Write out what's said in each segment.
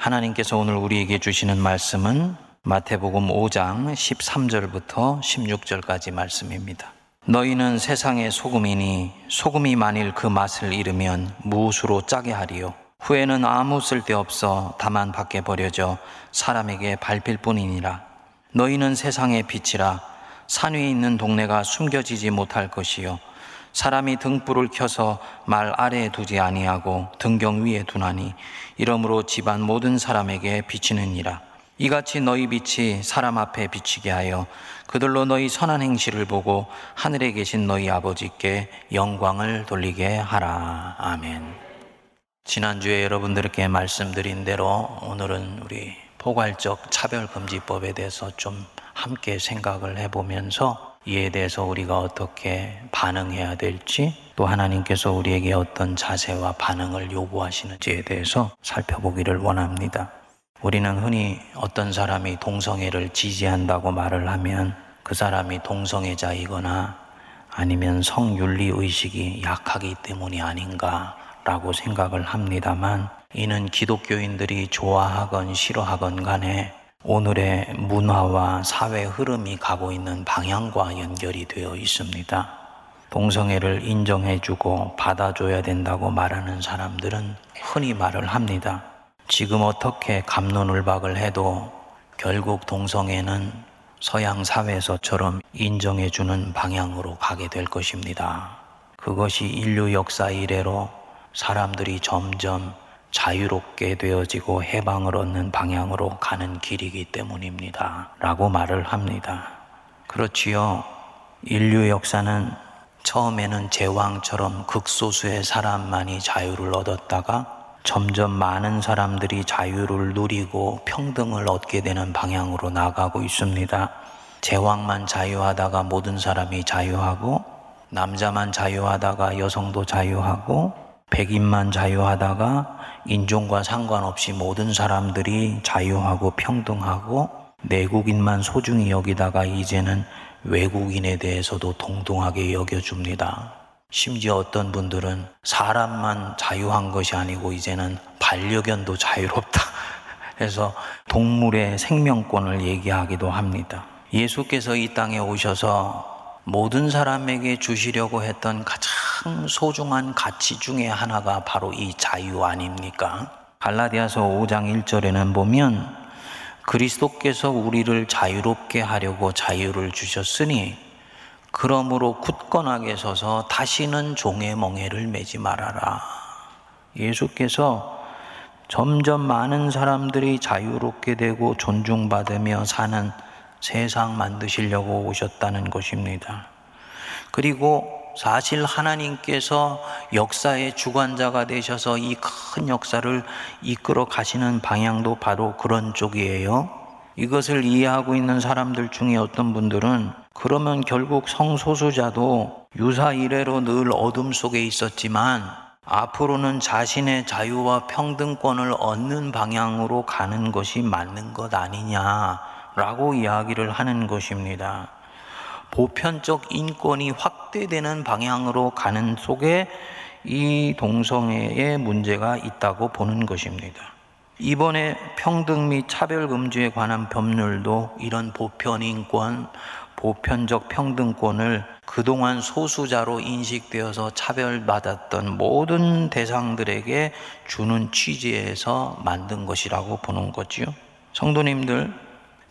하나님께서 오늘 우리에게 주시는 말씀은 마태복음 5장 13절부터 16절까지 말씀입니다. 너희는 세상의 소금이니 소금이 만일 그 맛을 잃으면 무엇으로 짜게 하리요? 후에는 아무 쓸데없어 다만 밖에 버려져 사람에게 밟힐 뿐이니라. 너희는 세상의 빛이라 산 위에 있는 동네가 숨겨지지 못할 것이요. 사람이 등불을 켜서 말 아래에 두지 아니하고 등경 위에 두나니 이러므로 집안 모든 사람에게 비치느니라. 이같이 너희 빛이 사람 앞에 비치게 하여 그들로 너희 선한 행실을 보고 하늘에 계신 너희 아버지께 영광을 돌리게 하라. 아멘. 지난주에 여러분들께 말씀드린 대로 오늘은 우리 포괄적 차별금지법에 대해서 좀 함께 생각을 해보면서 이에 대해서 우리가 어떻게 반응해야 될지 또 하나님께서 우리에게 어떤 자세와 반응을 요구하시는지에 대해서 살펴보기를 원합니다. 우리는 흔히 어떤 사람이 동성애를 지지한다고 말을 하면 그 사람이 동성애자이거나 아니면 성윤리 의식이 약하기 때문이 아닌가라고 생각을 합니다만 이는 기독교인들이 좋아하건 싫어하건 간에 오늘의 문화와 사회 흐름이 가고 있는 방향과 연결이 되어 있습니다. 동성애를 인정해주고 받아줘야 된다고 말하는 사람들은 흔히 말을 합니다. 지금 어떻게 감론을박을 해도 결국 동성애는 서양 사회에서처럼 인정해주는 방향으로 가게 될 것입니다. 그것이 인류 역사 이래로 사람들이 점점 자유롭게 되어지고 해방을 얻는 방향으로 가는 길이기 때문입니다. 라고 말을 합니다. 그렇지요. 인류 역사는 처음에는 제왕처럼 극소수의 사람만이 자유를 얻었다가 점점 많은 사람들이 자유를 누리고 평등을 얻게 되는 방향으로 나가고 있습니다. 제왕만 자유하다가 모든 사람이 자유하고 남자만 자유하다가 여성도 자유하고 백인만 자유하다가 인종과 상관없이 모든 사람들이 자유하고 평등하고 내국인만 소중히 여기다가 이제는 외국인에 대해서도 동등하게 여겨줍니다. 심지어 어떤 분들은 사람만 자유한 것이 아니고 이제는 반려견도 자유롭다. 해서 동물의 생명권을 얘기하기도 합니다. 예수께서 이 땅에 오셔서 모든 사람에게 주시려고 했던 가장 소중한 가치 중에 하나가 바로 이 자유 아닙니까? 갈라디아서 5장 1절에는 보면 그리스도께서 우리를 자유롭게 하려고 자유를 주셨으니 그러므로 굳건하게 서서 다시는 종의 멍에를 매지 말아라. 예수께서 점점 많은 사람들이 자유롭게 되고 존중받으며 사는 세상 만드시려고 오셨다는 것입니다. 그리고 사실 하나님께서 역사의 주관자가 되셔서 이 큰 역사를 이끌어 가시는 방향도 바로 그런 쪽이에요. 이것을 이해하고 있는 사람들 중에 어떤 분들은 그러면 결국 성소수자도 유사 이래로 늘 어둠 속에 있었지만 앞으로는 자신의 자유와 평등권을 얻는 방향으로 가는 것이 맞는 것 아니냐라고 이야기를 하는 것입니다. 보편적 인권이 확대되는 방향으로 가는 속에 이 동성애의 문제가 있다고 보는 것입니다. 이번에 평등 및 차별 금지에 관한 법률도 이런 보편 인권, 보편적 평등권을 그동안 소수자로 인식되어서 차별받았던 모든 대상들에게 주는 취지에서 만든 것이라고 보는 거지요. 성도님들,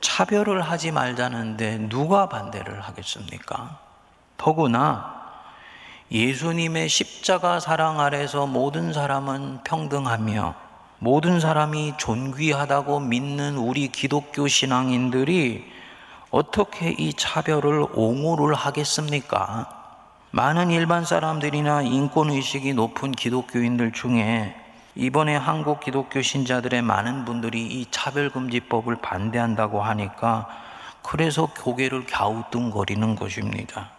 차별을 하지 말자는데 누가 반대를 하겠습니까? 더구나 예수님의 십자가 사랑 아래서 모든 사람은 평등하며 모든 사람이 존귀하다고 믿는 우리 기독교 신앙인들이 어떻게 이 차별을 옹호를 하겠습니까? 많은 일반 사람들이나 인권의식이 높은 기독교인들 중에 이번에 한국 기독교 신자들의 많은 분들이 이 차별금지법을 반대한다고 하니까 그래서 고개를 갸우뚱거리는 것입니다.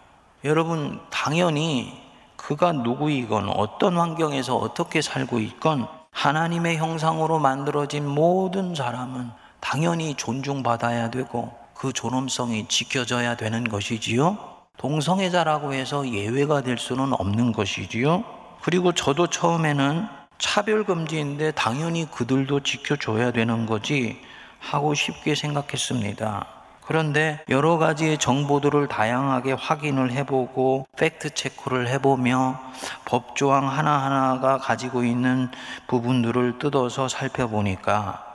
여러분, 당연히 그가 누구이건 어떤 환경에서 어떻게 살고 있건 하나님의 형상으로 만들어진 모든 사람은 당연히 존중받아야 되고 그 존엄성이 지켜져야 되는 것이지요. 동성애자라고 해서 예외가 될 수는 없는 것이지요. 그리고 저도 처음에는 차별금지인데 당연히 그들도 지켜줘야 되는 거지 하고 쉽게 생각했습니다. 그런데 여러 가지의 정보들을 다양하게 확인을 해보고 팩트 체크를 해보며 법조항 하나하나가 가지고 있는 부분들을 뜯어서 살펴보니까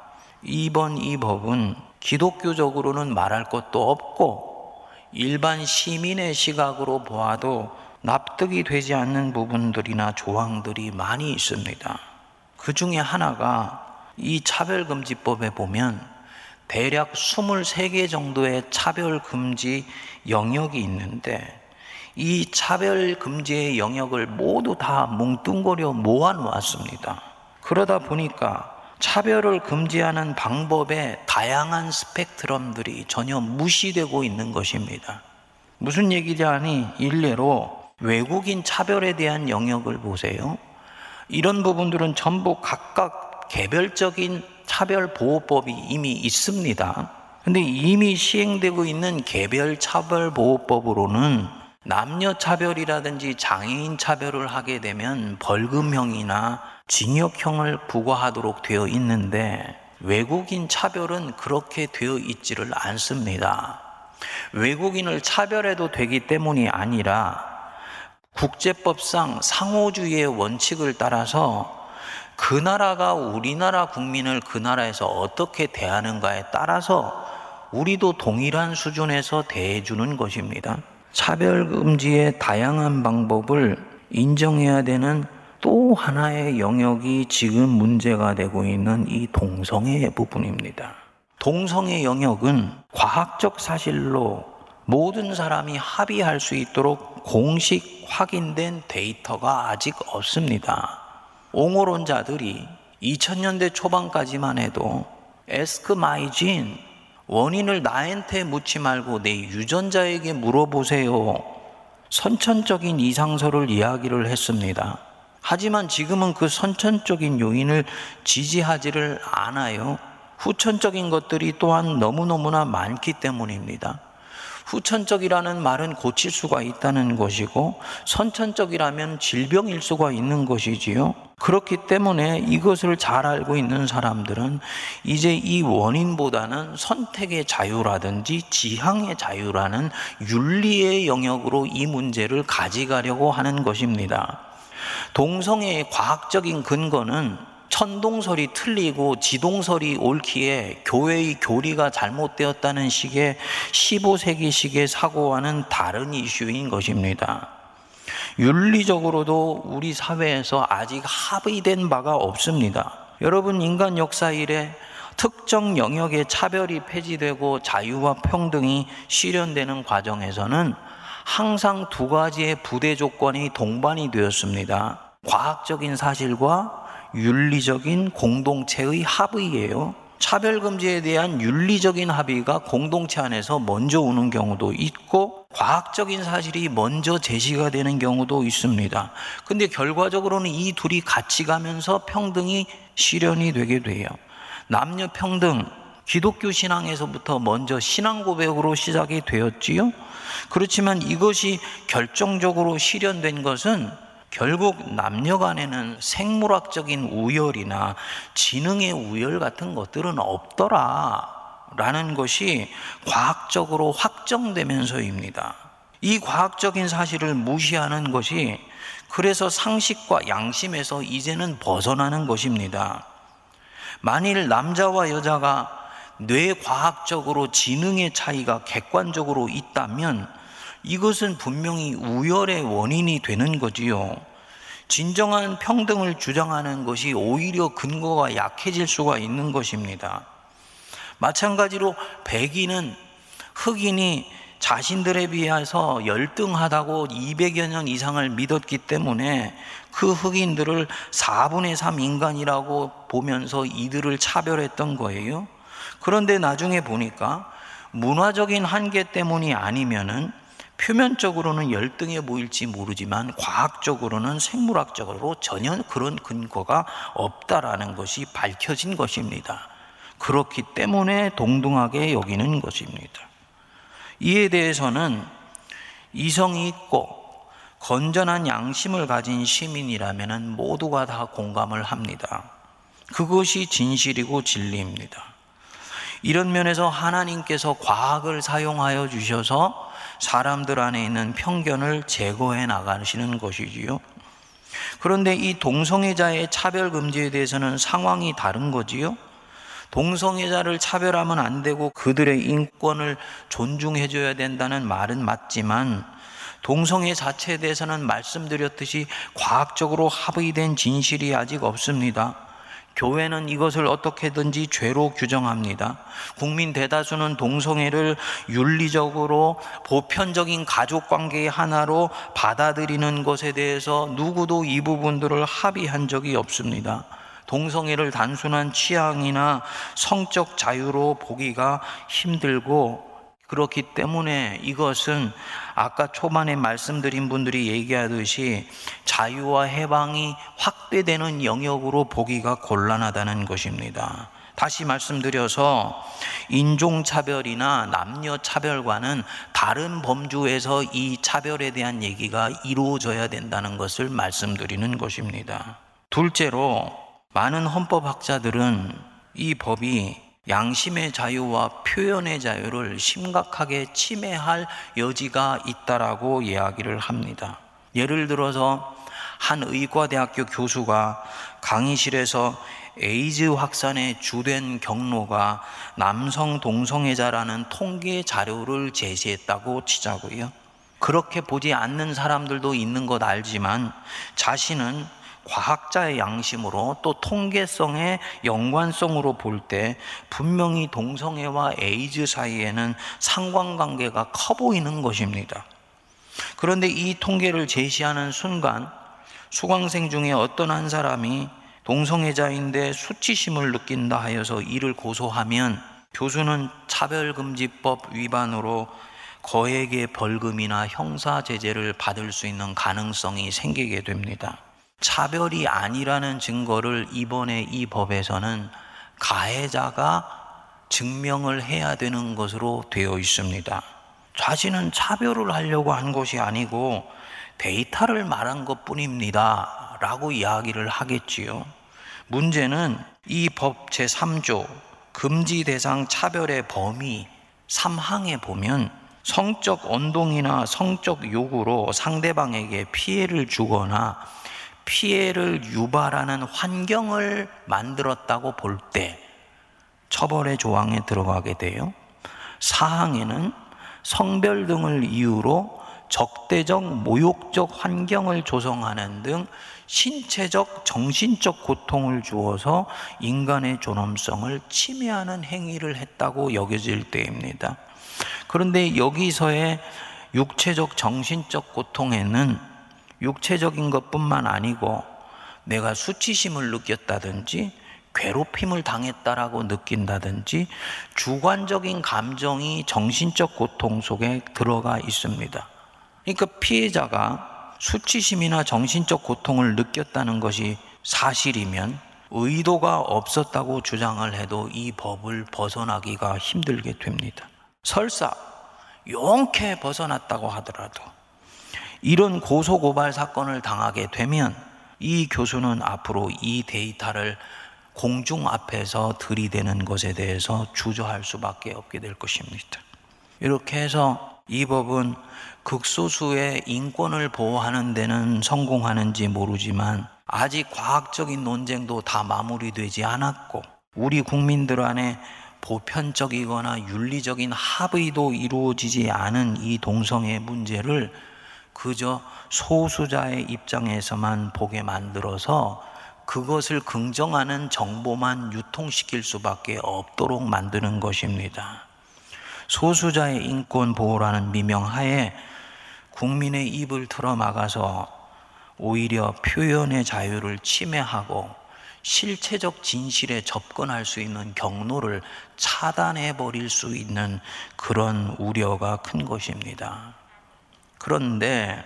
이번 이 법은 기독교적으로는 말할 것도 없고 일반 시민의 시각으로 보아도 납득이 되지 않는 부분들이나 조항들이 많이 있습니다. 그 중에 하나가 이 차별금지법에 보면 대략 23개 정도의 차별금지 영역이 있는데 이 차별금지의 영역을 모두 다 뭉뚱그려 모아 놓았습니다. 그러다 보니까 차별을 금지하는 방법의 다양한 스펙트럼들이 전혀 무시되고 있는 것입니다. 무슨 얘기냐니 일례로 외국인 차별에 대한 영역을 보세요. 이런 부분들은 전부 각각 개별적인 차별 보호법이 이미 있습니다. 근데 이미 시행되고 있는 개별 차별 보호법으로는 남녀 차별이라든지 장애인 차별을 하게 되면 벌금형이나 징역형을 부과하도록 되어 있는데 외국인 차별은 그렇게 되어 있지를 않습니다. 외국인을 차별해도 되기 때문이 아니라 국제법상 상호주의의 원칙을 따라서 그 나라가 우리나라 국민을 그 나라에서 어떻게 대하는가에 따라서 우리도 동일한 수준에서 대해주는 것입니다. 차별금지의 다양한 방법을 인정해야 되는 또 하나의 영역이 지금 문제가 되고 있는 이 동성애 부분입니다. 동성애 영역은 과학적 사실로 모든 사람이 합의할 수 있도록 공식 확인된 데이터가 아직 없습니다. 옹호론자들이 2000년대 초반까지만 해도 에스크 마이진 원인을 나한테 묻지 말고 내 유전자에게 물어보세요. 선천적인 이상설을 이야기를 했습니다. 하지만 지금은 그 선천적인 요인을 지지하지를 않아요. 후천적인 것들이 또한 너무너무나 많기 때문입니다. 후천적이라는 말은 고칠 수가 있다는 것이고 선천적이라면 질병일 수가 있는 것이지요. 그렇기 때문에 이것을 잘 알고 있는 사람들은 이제 이 원인보다는 선택의 자유라든지 지향의 자유라는 윤리의 영역으로 이 문제를 가져가려고 하는 것입니다. 동성애의 과학적인 근거는 천동설이 틀리고 지동설이 옳기에 교회의 교리가 잘못되었다는 식의 15세기식의 사고와는 다른 이슈인 것입니다. 윤리적으로도 우리 사회에서 아직 합의된 바가 없습니다. 여러분, 인간 역사 이래 특정 영역의 차별이 폐지되고 자유와 평등이 실현되는 과정에서는 항상 두 가지의 부대 조건이 동반이 되었습니다. 과학적인 사실과 윤리적인 공동체의 합의예요. 차별금지에 대한 윤리적인 합의가 공동체 안에서 먼저 오는 경우도 있고 과학적인 사실이 먼저 제시가 되는 경우도 있습니다. 근데 결과적으로는 이 둘이 같이 가면서 평등이 실현이 되게 돼요. 남녀 평등, 기독교 신앙에서부터 먼저 신앙 고백으로 시작이 되었지요. 그렇지만 이것이 결정적으로 실현된 것은 결국 남녀 간에는 생물학적인 우열이나 지능의 우열 같은 것들은 없더라. 라는 것이 과학적으로 확정되면서입니다. 이 과학적인 사실을 무시하는 것이 그래서 상식과 양심에서 이제는 벗어나는 것입니다. 만일 남자와 여자가 뇌과학적으로 지능의 차이가 객관적으로 있다면 이것은 분명히 우열의 원인이 되는 거지요. 진정한 평등을 주장하는 것이 오히려 근거가 약해질 수가 있는 것입니다. 마찬가지로 백인은 흑인이 자신들에 비해서 열등하다고 200여 년 이상을 믿었기 때문에 그 흑인들을 4분의 3 인간이라고 보면서 이들을 차별했던 거예요. 그런데 나중에 보니까 문화적인 한계 때문이 아니면은 표면적으로는 열등해 보일지 모르지만 과학적으로는 생물학적으로 전혀 그런 근거가 없다라는 것이 밝혀진 것입니다. 그렇기 때문에 동등하게 여기는 것입니다. 이에 대해서는 이성이 있고 건전한 양심을 가진 시민이라면 모두가 다 공감을 합니다. 그것이 진실이고 진리입니다. 이런 면에서 하나님께서 과학을 사용하여 주셔서 사람들 안에 있는 편견을 제거해 나가시는 것이지요. 그런데 이 동성애자의 차별 금지에 대해서는 상황이 다른 거지요. 동성애자를 차별하면 안 되고 그들의 인권을 존중해 줘야 된다는 말은 맞지만 동성애 자체에 대해서는 말씀드렸듯이 과학적으로 합의된 진실이 아직 없습니다. 교회는 이것을 어떻게든지 죄로 규정합니다. 국민 대다수는 동성애를 윤리적으로 보편적인 가족 관계의 하나로 받아들이는 것에 대해서 누구도 이 부분들을 합의한 적이 없습니다. 동성애를 단순한 취향이나 성적 자유로 보기가 힘들고 그렇기 때문에 이것은 아까 초반에 말씀드린 분들이 얘기하듯이 자유와 해방이 확대되는 영역으로 보기가 곤란하다는 것입니다. 다시 말씀드려서 인종차별이나 남녀차별과는 다른 범주에서 이 차별에 대한 얘기가 이루어져야 된다는 것을 말씀드리는 것입니다. 둘째로 많은 헌법학자들은 이 법이 양심의 자유와 표현의 자유를 심각하게 침해할 여지가 있다라고 이야기를 합니다. 예를 들어서 한 의과대학교 교수가 강의실에서 에이즈 확산의 주된 경로가 남성 동성애자라는 통계 자료를 제시했다고 치자고요. 그렇게 보지 않는 사람들도 있는 것 알지만 자신은 과학자의 양심으로 또 통계성의 연관성으로 볼 때 분명히 동성애와 에이즈 사이에는 상관관계가 커 보이는 것입니다. 그런데 이 통계를 제시하는 순간 수강생 중에 어떤 한 사람이 동성애자인데 수치심을 느낀다 하여서 이를 고소하면 교수는 차별금지법 위반으로 거액의 벌금이나 형사 제재를 받을 수 있는 가능성이 생기게 됩니다. 차별이 아니라는 증거를 이번에 이 법에서는 가해자가 증명을 해야 되는 것으로 되어 있습니다. 자신은 차별을 하려고 한 것이 아니고 데이터를 말한 것 뿐입니다. 라고 이야기를 하겠지요. 문제는 이 법 제3조 금지 대상 차별의 범위 3항에 보면 성적 언동이나 성적 요구로 상대방에게 피해를 주거나 피해를 유발하는 환경을 만들었다고 볼 때 처벌의 조항에 들어가게 돼요. 사항에는 성별 등을 이유로 적대적 모욕적 환경을 조성하는 등 신체적 정신적 고통을 주어서 인간의 존엄성을 침해하는 행위를 했다고 여겨질 때입니다. 그런데 여기서의 육체적 정신적 고통에는 육체적인 것뿐만 아니고 내가 수치심을 느꼈다든지 괴롭힘을 당했다라고 느낀다든지 주관적인 감정이 정신적 고통 속에 들어가 있습니다. 그러니까 피해자가 수치심이나 정신적 고통을 느꼈다는 것이 사실이면 의도가 없었다고 주장을 해도 이 법을 벗어나기가 힘들게 됩니다. 설사 용케 벗어났다고 하더라도 이런 고소고발 사건을 당하게 되면 이 교수는 앞으로 이 데이터를 공중 앞에서 들이대는 것에 대해서 주저할 수밖에 없게 될 것입니다. 이렇게 해서 이 법은 극소수의 인권을 보호하는 데는 성공하는지 모르지만 아직 과학적인 논쟁도 다 마무리되지 않았고 우리 국민들 안에 보편적이거나 윤리적인 합의도 이루어지지 않은 이 동성애 문제를 그저 소수자의 입장에서만 보게 만들어서 그것을 긍정하는 정보만 유통시킬 수밖에 없도록 만드는 것입니다. 소수자의 인권 보호라는 미명하에 국민의 입을 틀어 막아서 오히려 표현의 자유를 침해하고 실체적 진실에 접근할 수 있는 경로를 차단해 버릴 수 있는 그런 우려가 큰 것입니다. 그런데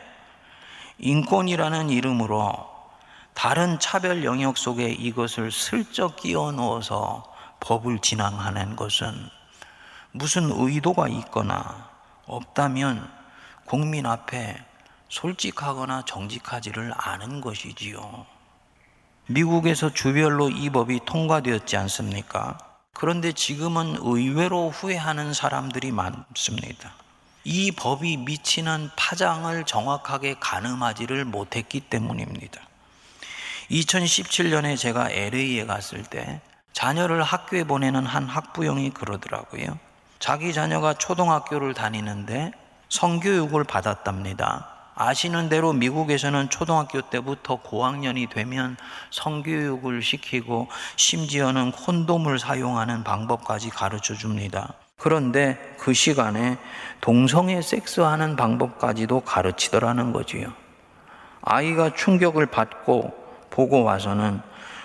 인권이라는 이름으로 다른 차별 영역 속에 이것을 슬쩍 끼워 넣어서 법을 진행하는 것은 무슨 의도가 있거나 없다면 국민 앞에 솔직하거나 정직하지를 않은 것이지요. 미국에서 주별로 이 법이 통과되었지 않습니까? 그런데 지금은 의외로 후회하는 사람들이 많습니다. 이 법이 미치는 파장을 정확하게 가늠하지를 못했기 때문입니다. 2017년에 제가 LA에 갔을 때 자녀를 학교에 보내는 한 학부형이 그러더라고요. 자기 자녀가 초등학교를 다니는데 성교육을 받았답니다. 아시는 대로 미국에서는 초등학교 때부터 고학년이 되면 성교육을 시키고 심지어는 콘돔을 사용하는 방법까지 가르쳐 줍니다. 그런데 그 시간에 동성애 섹스하는 방법까지도 가르치더라는 거지요. 아이가 충격을 받고 보고 와서는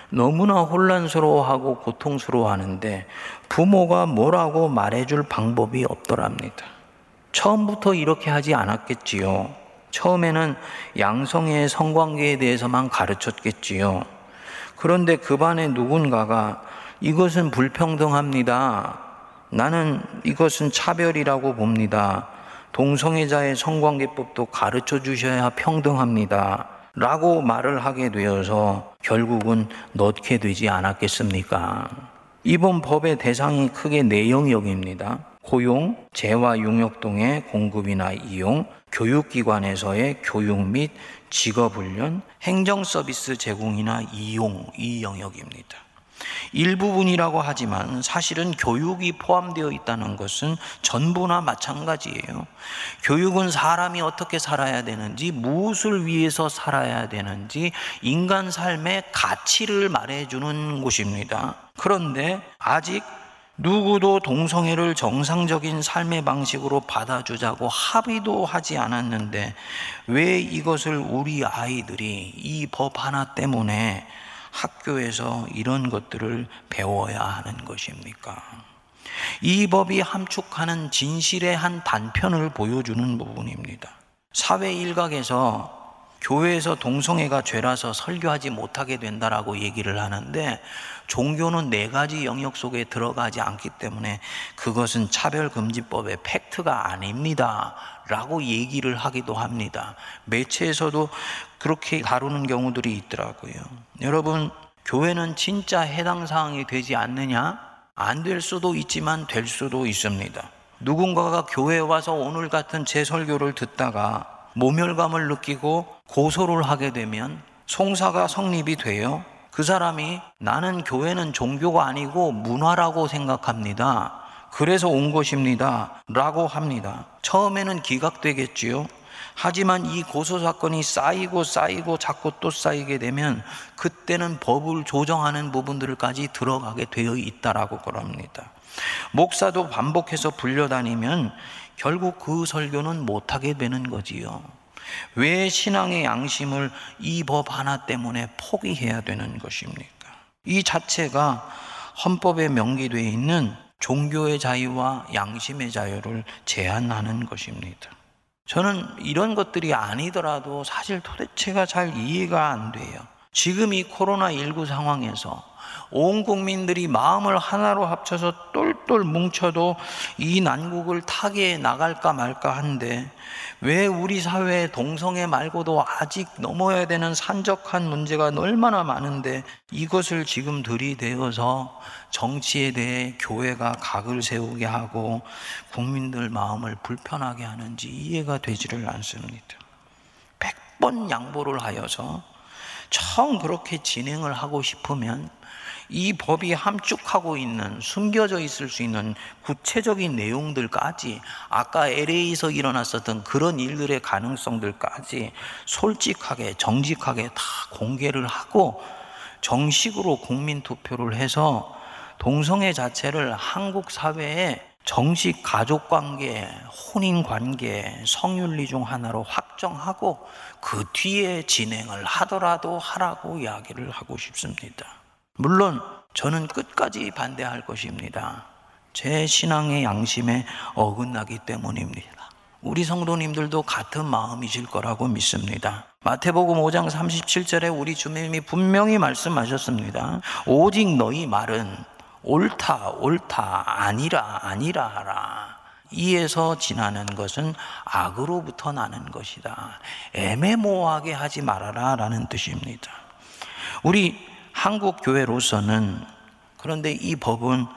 너무나 혼란스러워하고 고통스러워하는데 부모가 뭐라고 말해줄 방법이 없더랍니다. 처음부터 이렇게 하지 않았겠지요. 처음에는 양성의 성관계에 대해서만 가르쳤겠지요. 그런데 그 반에 누군가가 이것은 불평등합니다. 나는 이것은 차별이라고 봅니다. 동성애자의 성관계법도 가르쳐 주셔야 평등합니다. 라고 말을 하게 되어서 결국은 넣게 되지 않았겠습니까? 이번 법의 대상이 크게 내용역입니다. 고용, 재화 용역 등의 공급이나 이용, 교육기관에서의 교육 및 직업훈련, 행정 서비스 제공이나 이용 이 영역입니다. 일부분이라고 하지만 사실은 교육이 포함되어 있다는 것은 전부나 마찬가지예요. 교육은 사람이 어떻게 살아야 되는지, 무엇을 위해서 살아야 되는지, 인간 삶의 가치를 말해주는 곳입니다. 그런데 아직 누구도 동성애를 정상적인 삶의 방식으로 받아주자고 합의도 하지 않았는데 왜 이것을 우리 아이들이 이 법 하나 때문에 학교에서 이런 것들을 배워야 하는 것입니까? 이 법이 함축하는 진실의 한 단편을 보여주는 부분입니다. 사회 일각에서 교회에서 동성애가 죄라서 설교하지 못하게 된다라고 얘기를 하는데 종교는 네 가지 영역 속에 들어가지 않기 때문에 그것은 차별금지법의 팩트가 아닙니다. 라고 얘기를 하기도 합니다. 매체에서도 그렇게 다루는 경우들이 있더라고요. 여러분, 교회는 진짜 해당 사항이 되지 않느냐? 안 될 수도 있지만 될 수도 있습니다. 누군가가 교회에 와서 오늘 같은 제 설교를 듣다가 모멸감을 느끼고 고소를 하게 되면 송사가 성립이 돼요. 그 사람이 나는 교회는 종교가 아니고 문화라고 생각합니다. 그래서 온 것입니다. 라고 합니다. 처음에는 기각되겠지요. 하지만 이 고소 사건이 쌓이고 쌓이고 자꾸 또 쌓이게 되면 그때는 법을 조정하는 부분들까지 들어가게 되어 있다라고 그럽니다. 목사도 반복해서 불려다니면 결국 그 설교는 못하게 되는 거지요. 왜 신앙의 양심을 이 법 하나 때문에 포기해야 되는 것입니까? 이 자체가 헌법에 명기되어 있는 종교의 자유와 양심의 자유를 제한하는 것입니다. 저는 이런 것들이 아니더라도 사실 도대체가 잘 이해가 안 돼요. 지금 이 코로나19 상황에서 온 국민들이 마음을 하나로 합쳐서 똘 똘 뭉쳐도 이 난국을 타게 나갈까 말까 한데 왜 우리 사회에 동성애 말고도 아직 넘어야 되는 산적한 문제가 얼마나 많은데 이것을 지금 들이대어서 정치에 대해 교회가 각을 세우게 하고 국민들 마음을 불편하게 하는지 이해가 되지를 않습니다. 백 번 양보를 하여서 처음 그렇게 진행을 하고 싶으면 이 법이 함축하고 있는 숨겨져 있을 수 있는 구체적인 내용들까지 아까 LA에서 일어났었던 그런 일들의 가능성들까지 솔직하게 정직하게 다 공개를 하고 정식으로 국민 투표를 해서 동성애 자체를 한국 사회에 정식 가족 관계, 혼인 관계, 성윤리 중 하나로 확정하고 그 뒤에 진행을 하더라도 하라고 이야기를 하고 싶습니다. 물론 저는 끝까지 반대할 것입니다. 제 신앙의 양심에 어긋나기 때문입니다. 우리 성도님들도 같은 마음이실 거라고 믿습니다. 마태복음 5장 37절에 우리 주님이 분명히 말씀하셨습니다. 오직 너희 말은 옳다, 옳다, 아니라, 아니라 하라. 이에서 지나는 것은 악으로부터 나는 것이다. 애매모호하게 하지 말아라 라는 뜻입니다. 우리 한국 교회로서는 그런데 이 법은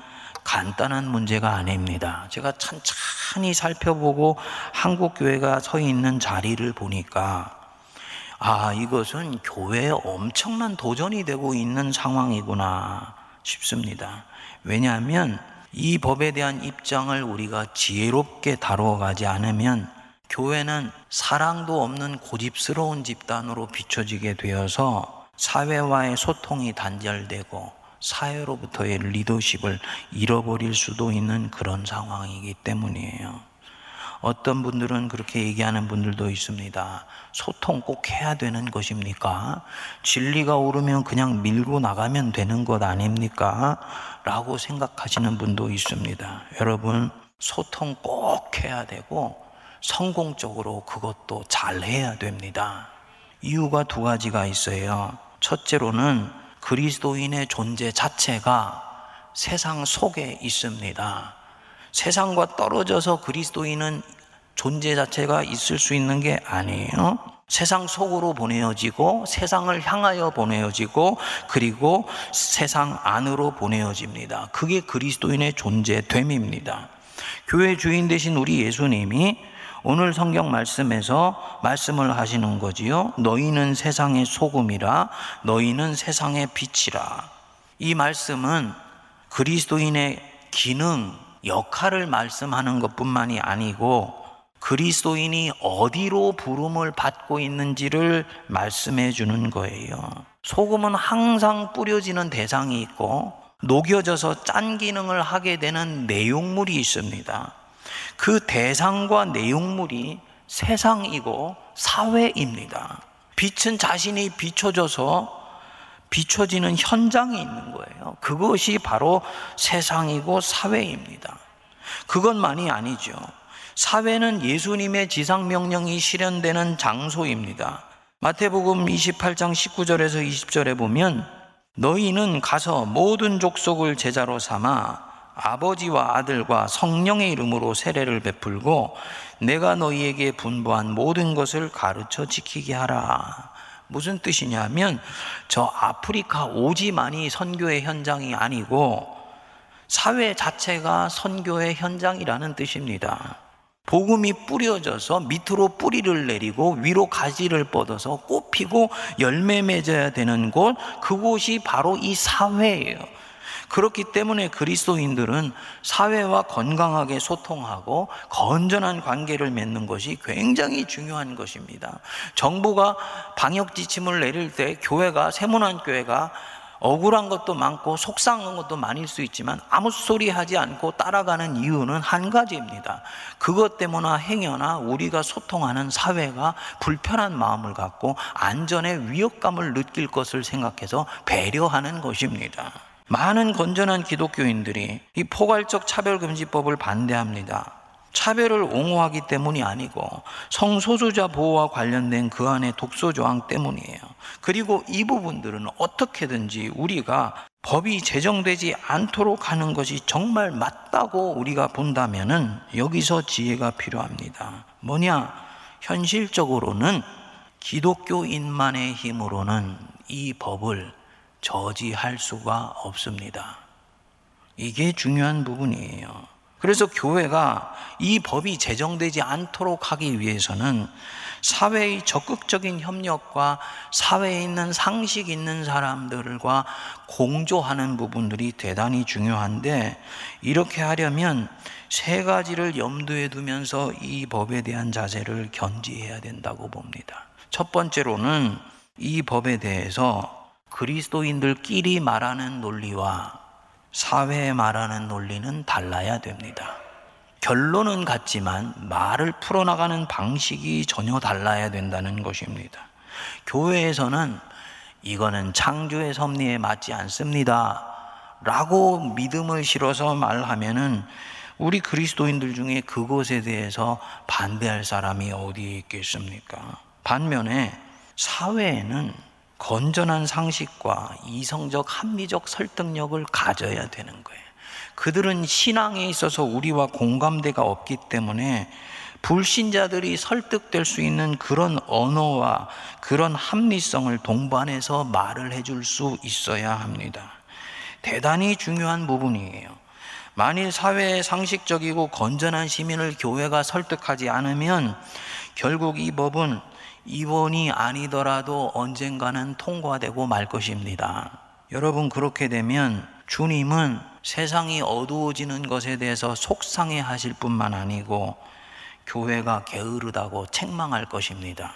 간단한 문제가 아닙니다. 제가 천천히 살펴보고 한국 교회가 서 있는 자리를 보니까 아, 이것은 교회에 엄청난 도전이 되고 있는 상황이구나 싶습니다. 왜냐하면 이 법에 대한 입장을 우리가 지혜롭게 다루어가지 않으면 교회는 사랑도 없는 고집스러운 집단으로 비춰지게 되어서 사회와의 소통이 단절되고 사회로부터의 리더십을 잃어버릴 수도 있는 그런 상황이기 때문이에요. 어떤 분들은 그렇게 얘기하는 분들도 있습니다. 소통 꼭 해야 되는 것입니까? 진리가 오르면 그냥 밀고 나가면 되는 것 아닙니까? 라고 생각하시는 분도 있습니다. 여러분, 소통 꼭 해야 되고, 성공적으로 그것도 잘 해야 됩니다. 이유가 두 가지가 있어요. 첫째로는 그리스도인의 존재 자체가 세상 속에 있습니다. 세상과 떨어져서 그리스도인은 존재 자체가 있을 수 있는 게 아니에요. 세상 속으로 보내어지고 세상을 향하여 보내어지고 그리고 세상 안으로 보내어집니다. 그게 그리스도인의 존재됨입니다. 교회 주인 되신 우리 예수님이 오늘 성경 말씀에서 말씀을 하시는 거지요. 너희는 세상의 소금이라 너희는 세상의 빛이라. 이 말씀은 그리스도인의 기능, 역할을 말씀하는 것뿐만이 아니고 그리스도인이 어디로 부름을 받고 있는지를 말씀해 주는 거예요. 소금은 항상 뿌려지는 대상이 있고 녹여져서 짠 기능을 하게 되는 내용물이 있습니다. 그 대상과 내용물이 세상이고 사회입니다. 빛은 자신이 비춰져서 비춰지는 현장이 있는 거예요. 그것이 바로 세상이고 사회입니다. 그것만이 아니죠. 사회는 예수님의 지상명령이 실현되는 장소입니다. 마태복음 28장 19절에서 20절에 보면 너희는 가서 모든 족속을 제자로 삼아 아버지와 아들과 성령의 이름으로 세례를 베풀고 내가 너희에게 분부한 모든 것을 가르쳐 지키게 하라. 무슨 뜻이냐면 저 아프리카 오지만이 선교의 현장이 아니고 사회 자체가 선교의 현장이라는 뜻입니다. 복음이 뿌려져서 밑으로 뿌리를 내리고 위로 가지를 뻗어서 꽃피고 열매 맺어야 되는 곳, 그곳이 바로 이 사회예요. 그렇기 때문에 그리스도인들은 사회와 건강하게 소통하고 건전한 관계를 맺는 것이 굉장히 중요한 것입니다. 정부가 방역 지침을 내릴 때 교회가 세문안 교회가 억울한 것도 많고 속상한 것도 많을 수 있지만 아무 소리 하지 않고 따라가는 이유는 한 가지입니다. 그것 때문에 행여나 우리가 소통하는 사회가 불편한 마음을 갖고 안전에 위협감을 느낄 것을 생각해서 배려하는 것입니다. 많은 건전한 기독교인들이 이 포괄적 차별금지법을 반대합니다. 차별을 옹호하기 때문이 아니고 성소수자 보호와 관련된 그 안에 독소 조항 때문이에요. 그리고 이 부분들은 어떻게든지 우리가 법이 제정되지 않도록 하는 것이 정말 맞다고 우리가 본다면은 여기서 지혜가 필요합니다. 뭐냐? 현실적으로는 기독교인만의 힘으로는 이 법을 저지할 수가 없습니다. 이게 중요한 부분이에요. 그래서 교회가 이 법이 제정되지 않도록 하기 위해서는 사회의 적극적인 협력과 사회에 있는 상식 있는 사람들과 공조하는 부분들이 대단히 중요한데 이렇게 하려면 세 가지를 염두에 두면서 이 법에 대한 자세를 견지해야 된다고 봅니다. 첫 번째로는 이 법에 대해서 그리스도인들끼리 말하는 논리와 사회에 말하는 논리는 달라야 됩니다. 결론은 같지만 말을 풀어나가는 방식이 전혀 달라야 된다는 것입니다. 교회에서는 이거는 창조의 섭리에 맞지 않습니다. 라고 믿음을 실어서 말하면은 우리 그리스도인들 중에 그것에 대해서 반대할 사람이 어디에 있겠습니까? 반면에 사회에는 건전한 상식과 이성적 합리적 설득력을 가져야 되는 거예요. 그들은 신앙에 있어서 우리와 공감대가 없기 때문에 불신자들이 설득될 수 있는 그런 언어와 그런 합리성을 동반해서 말을 해줄 수 있어야 합니다. 대단히 중요한 부분이에요. 만일 사회의 상식적이고 건전한 시민을 교회가 설득하지 않으면 결국 이 법은 이번이 아니더라도 언젠가는 통과되고 말 것입니다. 여러분, 그렇게 되면 주님은 세상이 어두워지는 것에 대해서 속상해 하실 뿐만 아니고 교회가 게으르다고 책망할 것입니다.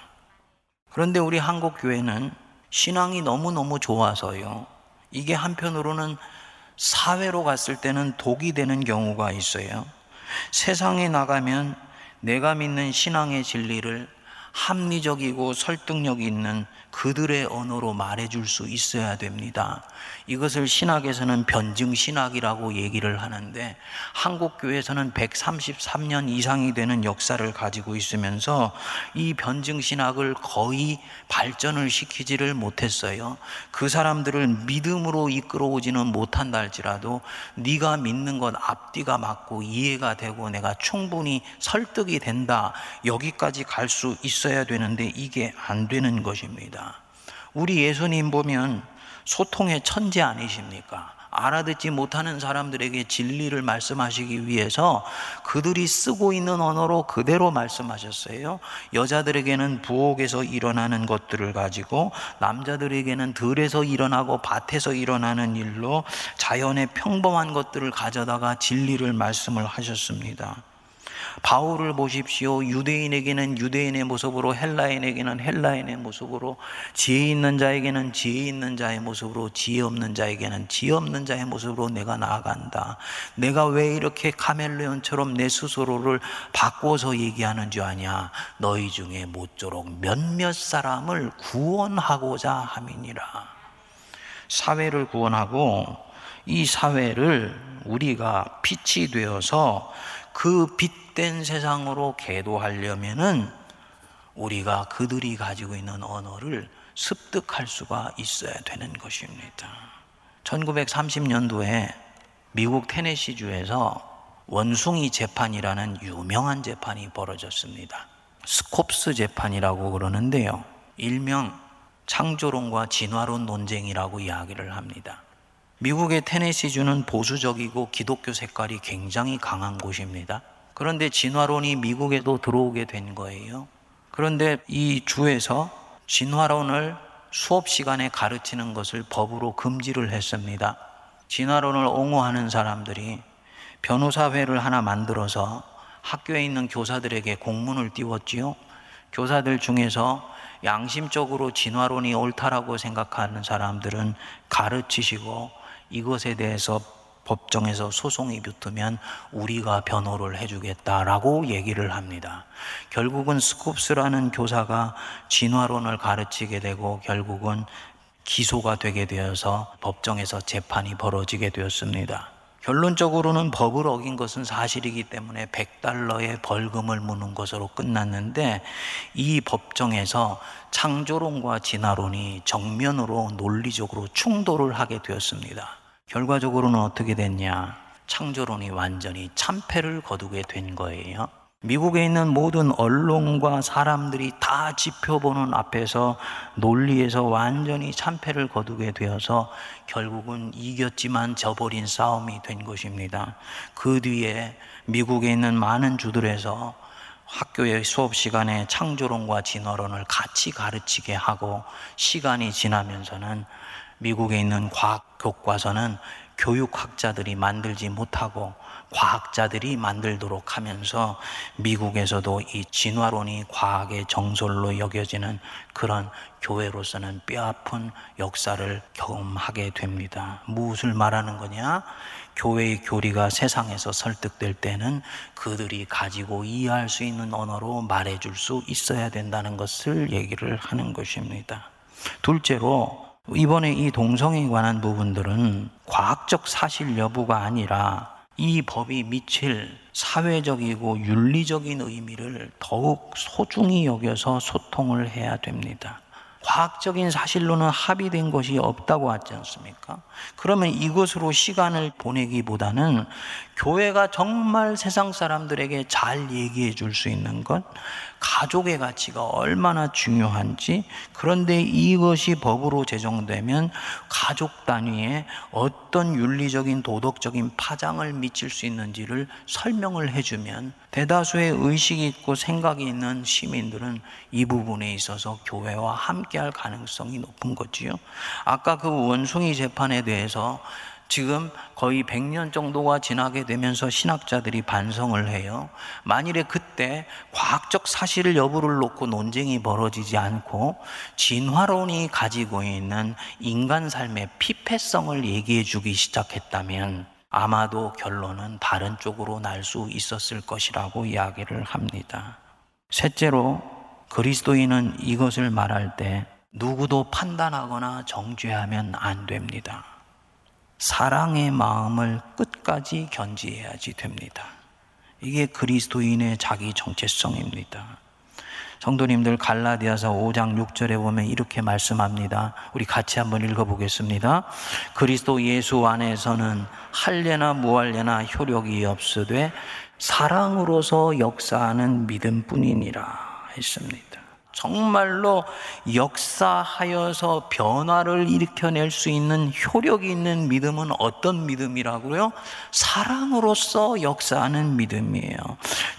그런데 우리 한국 교회는 신앙이 너무너무 좋아서요. 이게 한편으로는 사회로 갔을 때는 독이 되는 경우가 있어요. 세상에 나가면 내가 믿는 신앙의 진리를 합리적이고 설득력 있는 그들의 언어로 말해줄 수 있어야 됩니다. 이것을 신학에서는 변증 신학이라고 얘기를 하는데 한국 교회에서는 133년 이상이 되는 역사를 가지고 있으면서 이 변증 신학을 거의 발전을 시키지를 못했어요. 그 사람들을 믿음으로 이끌어오지는 못한다 할지라도 네가 믿는 것 앞뒤가 맞고 이해가 되고 내가 충분히 설득이 된다. 여기까지 갈 수 있어야 되는데 이게 안 되는 것입니다. 우리 예수님 보면 소통의 천재 아니십니까? 알아듣지 못하는 사람들에게 진리를 말씀하시기 위해서 그들이 쓰고 있는 언어로 그대로 말씀하셨어요. 여자들에게는 부엌에서 일어나는 것들을 가지고 남자들에게는 들에서 일어나고 밭에서 일어나는 일로 자연의 평범한 것들을 가져다가 진리를 말씀을 하셨습니다. 바울을 보십시오. 유대인에게는 유대인의 모습으로, 헬라인에게는 헬라인의 모습으로, 지혜 있는 자에게는 지혜 있는 자의 모습으로, 지혜 없는 자에게는 지혜 없는 자의 모습으로 내가 나아간다. 내가 왜 이렇게 카멜레온처럼 내 스스로를 바꿔서 얘기하는 줄 아냐? 너희 중에 모쪼록 몇몇 사람을 구원하고자 함이니라. 사회를 구원하고 이 사회를 우리가 빛이 되어서 그 빛 된 세상으로 계도하려면은 우리가 그들이 가지고 있는 언어를 습득할 수가 있어야 되는 것입니다. 1930년도에 미국 테네시주에서 원숭이 재판이라는 유명한 재판이 벌어졌습니다. 스콥스 재판이라고 그러는데요. 일명 창조론과 진화론 논쟁이라고 이야기를 합니다. 미국의 테네시주는 보수적이고 기독교 색깔이 굉장히 강한 곳입니다. 그런데 진화론이 미국에도 들어오게 된 거예요. 그런데 이 주에서 진화론을 수업 시간에 가르치는 것을 법으로 금지를 했습니다. 진화론을 옹호하는 사람들이 변호사회를 하나 만들어서 학교에 있는 교사들에게 공문을 띄웠지요. 교사들 중에서 양심적으로 진화론이 옳다라고 생각하는 사람들은 가르치시고 이것에 대해서 법정에서 소송이 붙으면 우리가 변호를 해주겠다라고 얘기를 합니다. 결국은 스쿱스라는 교사가 진화론을 가르치게 되고 결국은 기소가 되게 되어서 법정에서 재판이 벌어지게 되었습니다. 결론적으로는 법을 어긴 것은 사실이기 때문에 100달러의 벌금을 무는 것으로 끝났는데 이 법정에서 창조론과 진화론이 정면으로 논리적으로 충돌을 하게 되었습니다. 결과적으로는 어떻게 됐냐? 창조론이 완전히 참패를 거두게 된 거예요. 미국에 있는 모든 언론과 사람들이 다 지표보는 앞에서 논리에서 완전히 참패를 거두게 되어서 결국은 이겼지만 져버린 싸움이 된 것입니다. 그 뒤에 미국에 있는 많은 주들에서 학교의 수업 시간에 창조론과 진화론을 같이 가르치게 하고 시간이 지나면서는 미국에 있는 과학 교과서는 교육학자들이 만들지 못하고 과학자들이 만들도록 하면서 미국에서도 이 진화론이 과학의 정설로 여겨지는 그런 교회로서는 뼈아픈 역사를 경험하게 됩니다. 무엇을 말하는 거냐? 교회의 교리가 세상에서 설득될 때는 그들이 가지고 이해할 수 있는 언어로 말해줄 수 있어야 된다는 것을 얘기를 하는 것입니다. 둘째로 이번에 이 동성에 관한 부분들은 과학적 사실 여부가 아니라 이 법이 미칠 사회적이고 윤리적인 의미를 더욱 소중히 여겨서 소통을 해야 됩니다. 과학적인 사실로는 합의된 것이 없다고 하지 않습니까? 그러면 이것으로 시간을 보내기보다는 교회가 정말 세상 사람들에게 잘 얘기해 줄 수 있는 것, 가족의 가치가 얼마나 중요한지, 그런데 이것이 법으로 제정되면 가족 단위에 어떤 윤리적인 도덕적인 파장을 미칠 수 있는지를 설명을 해주면 대다수의 의식이 있고 생각이 있는 시민들은 이 부분에 있어서 교회와 함께할 가능성이 높은 거지요. 아까 그 원숭이 재판에 대해서 지금 거의 100년 정도가 지나게 되면서 신학자들이 반성을 해요. 만일에 그때 과학적 사실 여부를 놓고 논쟁이 벌어지지 않고 진화론이 가지고 있는 인간 삶의 피폐성을 얘기해 주기 시작했다면 아마도 결론은 다른 쪽으로 날 수 있었을 것이라고 이야기를 합니다. 셋째로 그리스도인은 이것을 말할 때 누구도 판단하거나 정죄하면 안 됩니다. 사랑의 마음을 끝까지 견지해야지 됩니다. 이게 그리스도인의 자기 정체성입니다. 성도님들 갈라디아서 5장 6절에 보면 이렇게 말씀합니다. 우리 같이 한번 읽어보겠습니다. 그리스도 예수 안에서는 할례나 무할례나 효력이 없으되 사랑으로서 역사하는 믿음뿐이니라 했습니다. 정말로 역사하여서 변화를 일으켜낼 수 있는 효력이 있는 믿음은 어떤 믿음이라고요? 사랑으로서 역사하는 믿음이에요.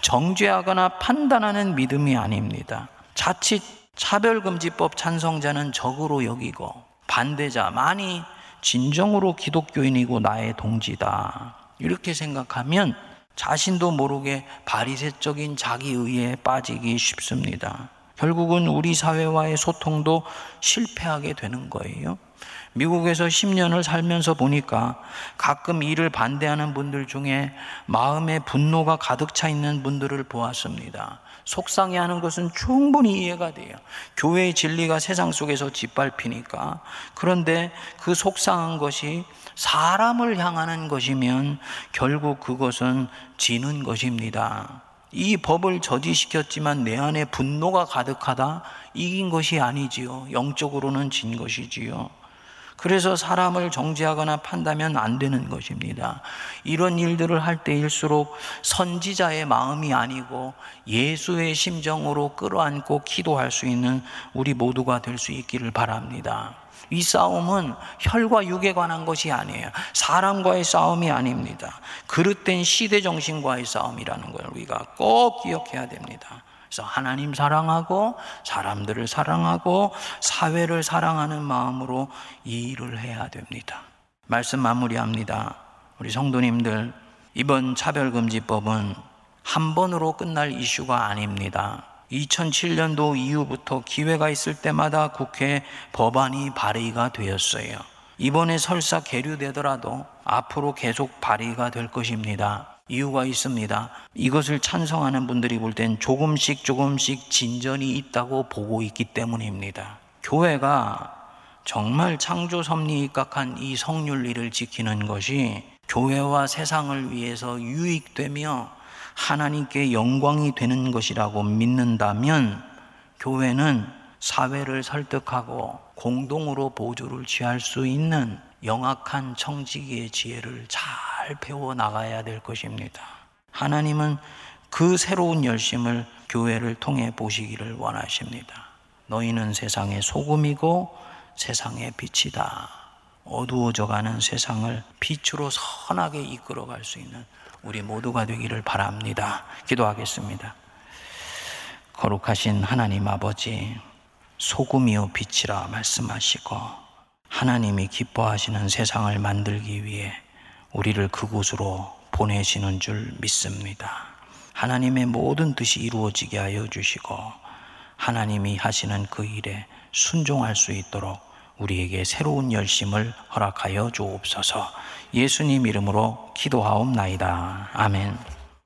정죄하거나 판단하는 믿음이 아닙니다. 자칫 차별금지법 찬성자는 적으로 여기고 반대자 많이 진정으로 기독교인이고 나의 동지다. 이렇게 생각하면 자신도 모르게 바리새적인 자기의에 빠지기 쉽습니다. 결국은 우리 사회와의 소통도 실패하게 되는 거예요. 미국에서 10년을 살면서 보니까 가끔 이를 반대하는 분들 중에 마음에 분노가 가득 차 있는 분들을 보았습니다. 속상해 하는 것은 충분히 이해가 돼요. 교회의 진리가 세상 속에서 짓밟히니까. 그런데 그 속상한 것이 사람을 향하는 것이면 결국 그것은 지는 것입니다. 이 법을 저지시켰지만 내 안에 분노가 가득하다? 이긴 것이 아니지요. 영적으로는 진 것이지요. 그래서 사람을 정죄하거나 판다면 안 되는 것입니다. 이런 일들을 할 때일수록 선지자의 마음이 아니고 예수의 심정으로 끌어안고 기도할 수 있는 우리 모두가 될 수 있기를 바랍니다. 이 싸움은 혈과 육에 관한 것이 아니에요. 사람과의 싸움이 아닙니다. 그릇된 시대 정신과의 싸움이라는 걸 우리가 꼭 기억해야 됩니다. 그래서 하나님 사랑하고 사람들을 사랑하고 사회를 사랑하는 마음으로 이 일을 해야 됩니다. 말씀 마무리합니다. 우리 성도님들 이번 차별금지법은 한 번으로 끝날 이슈가 아닙니다. 2007년도 이후부터 기회가 있을 때마다 국회 법안이 발의가 되었어요. 이번에 설사 계류되더라도 앞으로 계속 발의가 될 것입니다. 이유가 있습니다. 이것을 찬성하는 분들이 볼 땐 조금씩 조금씩 진전이 있다고 보고 있기 때문입니다. 교회가 정말 창조 섭리에 입각한 이 성윤리를 지키는 것이 교회와 세상을 위해서 유익되며 하나님께 영광이 되는 것이라고 믿는다면 교회는 사회를 설득하고 공동으로 보조를 취할 수 있는 영악한 청지기의 지혜를 잘 배워 나가야 될 것입니다. 하나님은 그 새로운 열심을 교회를 통해 보시기를 원하십니다. 너희는 세상의 소금이고 세상의 빛이다. 어두워져 가는 세상을 빛으로 선하게 이끌어 갈 수 있는 우리 모두가 되기를 바랍니다. 기도하겠습니다. 거룩하신 하나님 아버지, 소금이요 빛이라 말씀하시고, 하나님이 기뻐하시는 세상을 만들기 위해 우리를 그곳으로 보내시는 줄 믿습니다. 하나님의 모든 뜻이 이루어지게 하여 주시고, 하나님이 하시는 그 일에 순종할 수 있도록 우리에게 새로운 열심을 허락하여 주옵소서. 예수님 이름으로 기도하옵나이다. 아멘.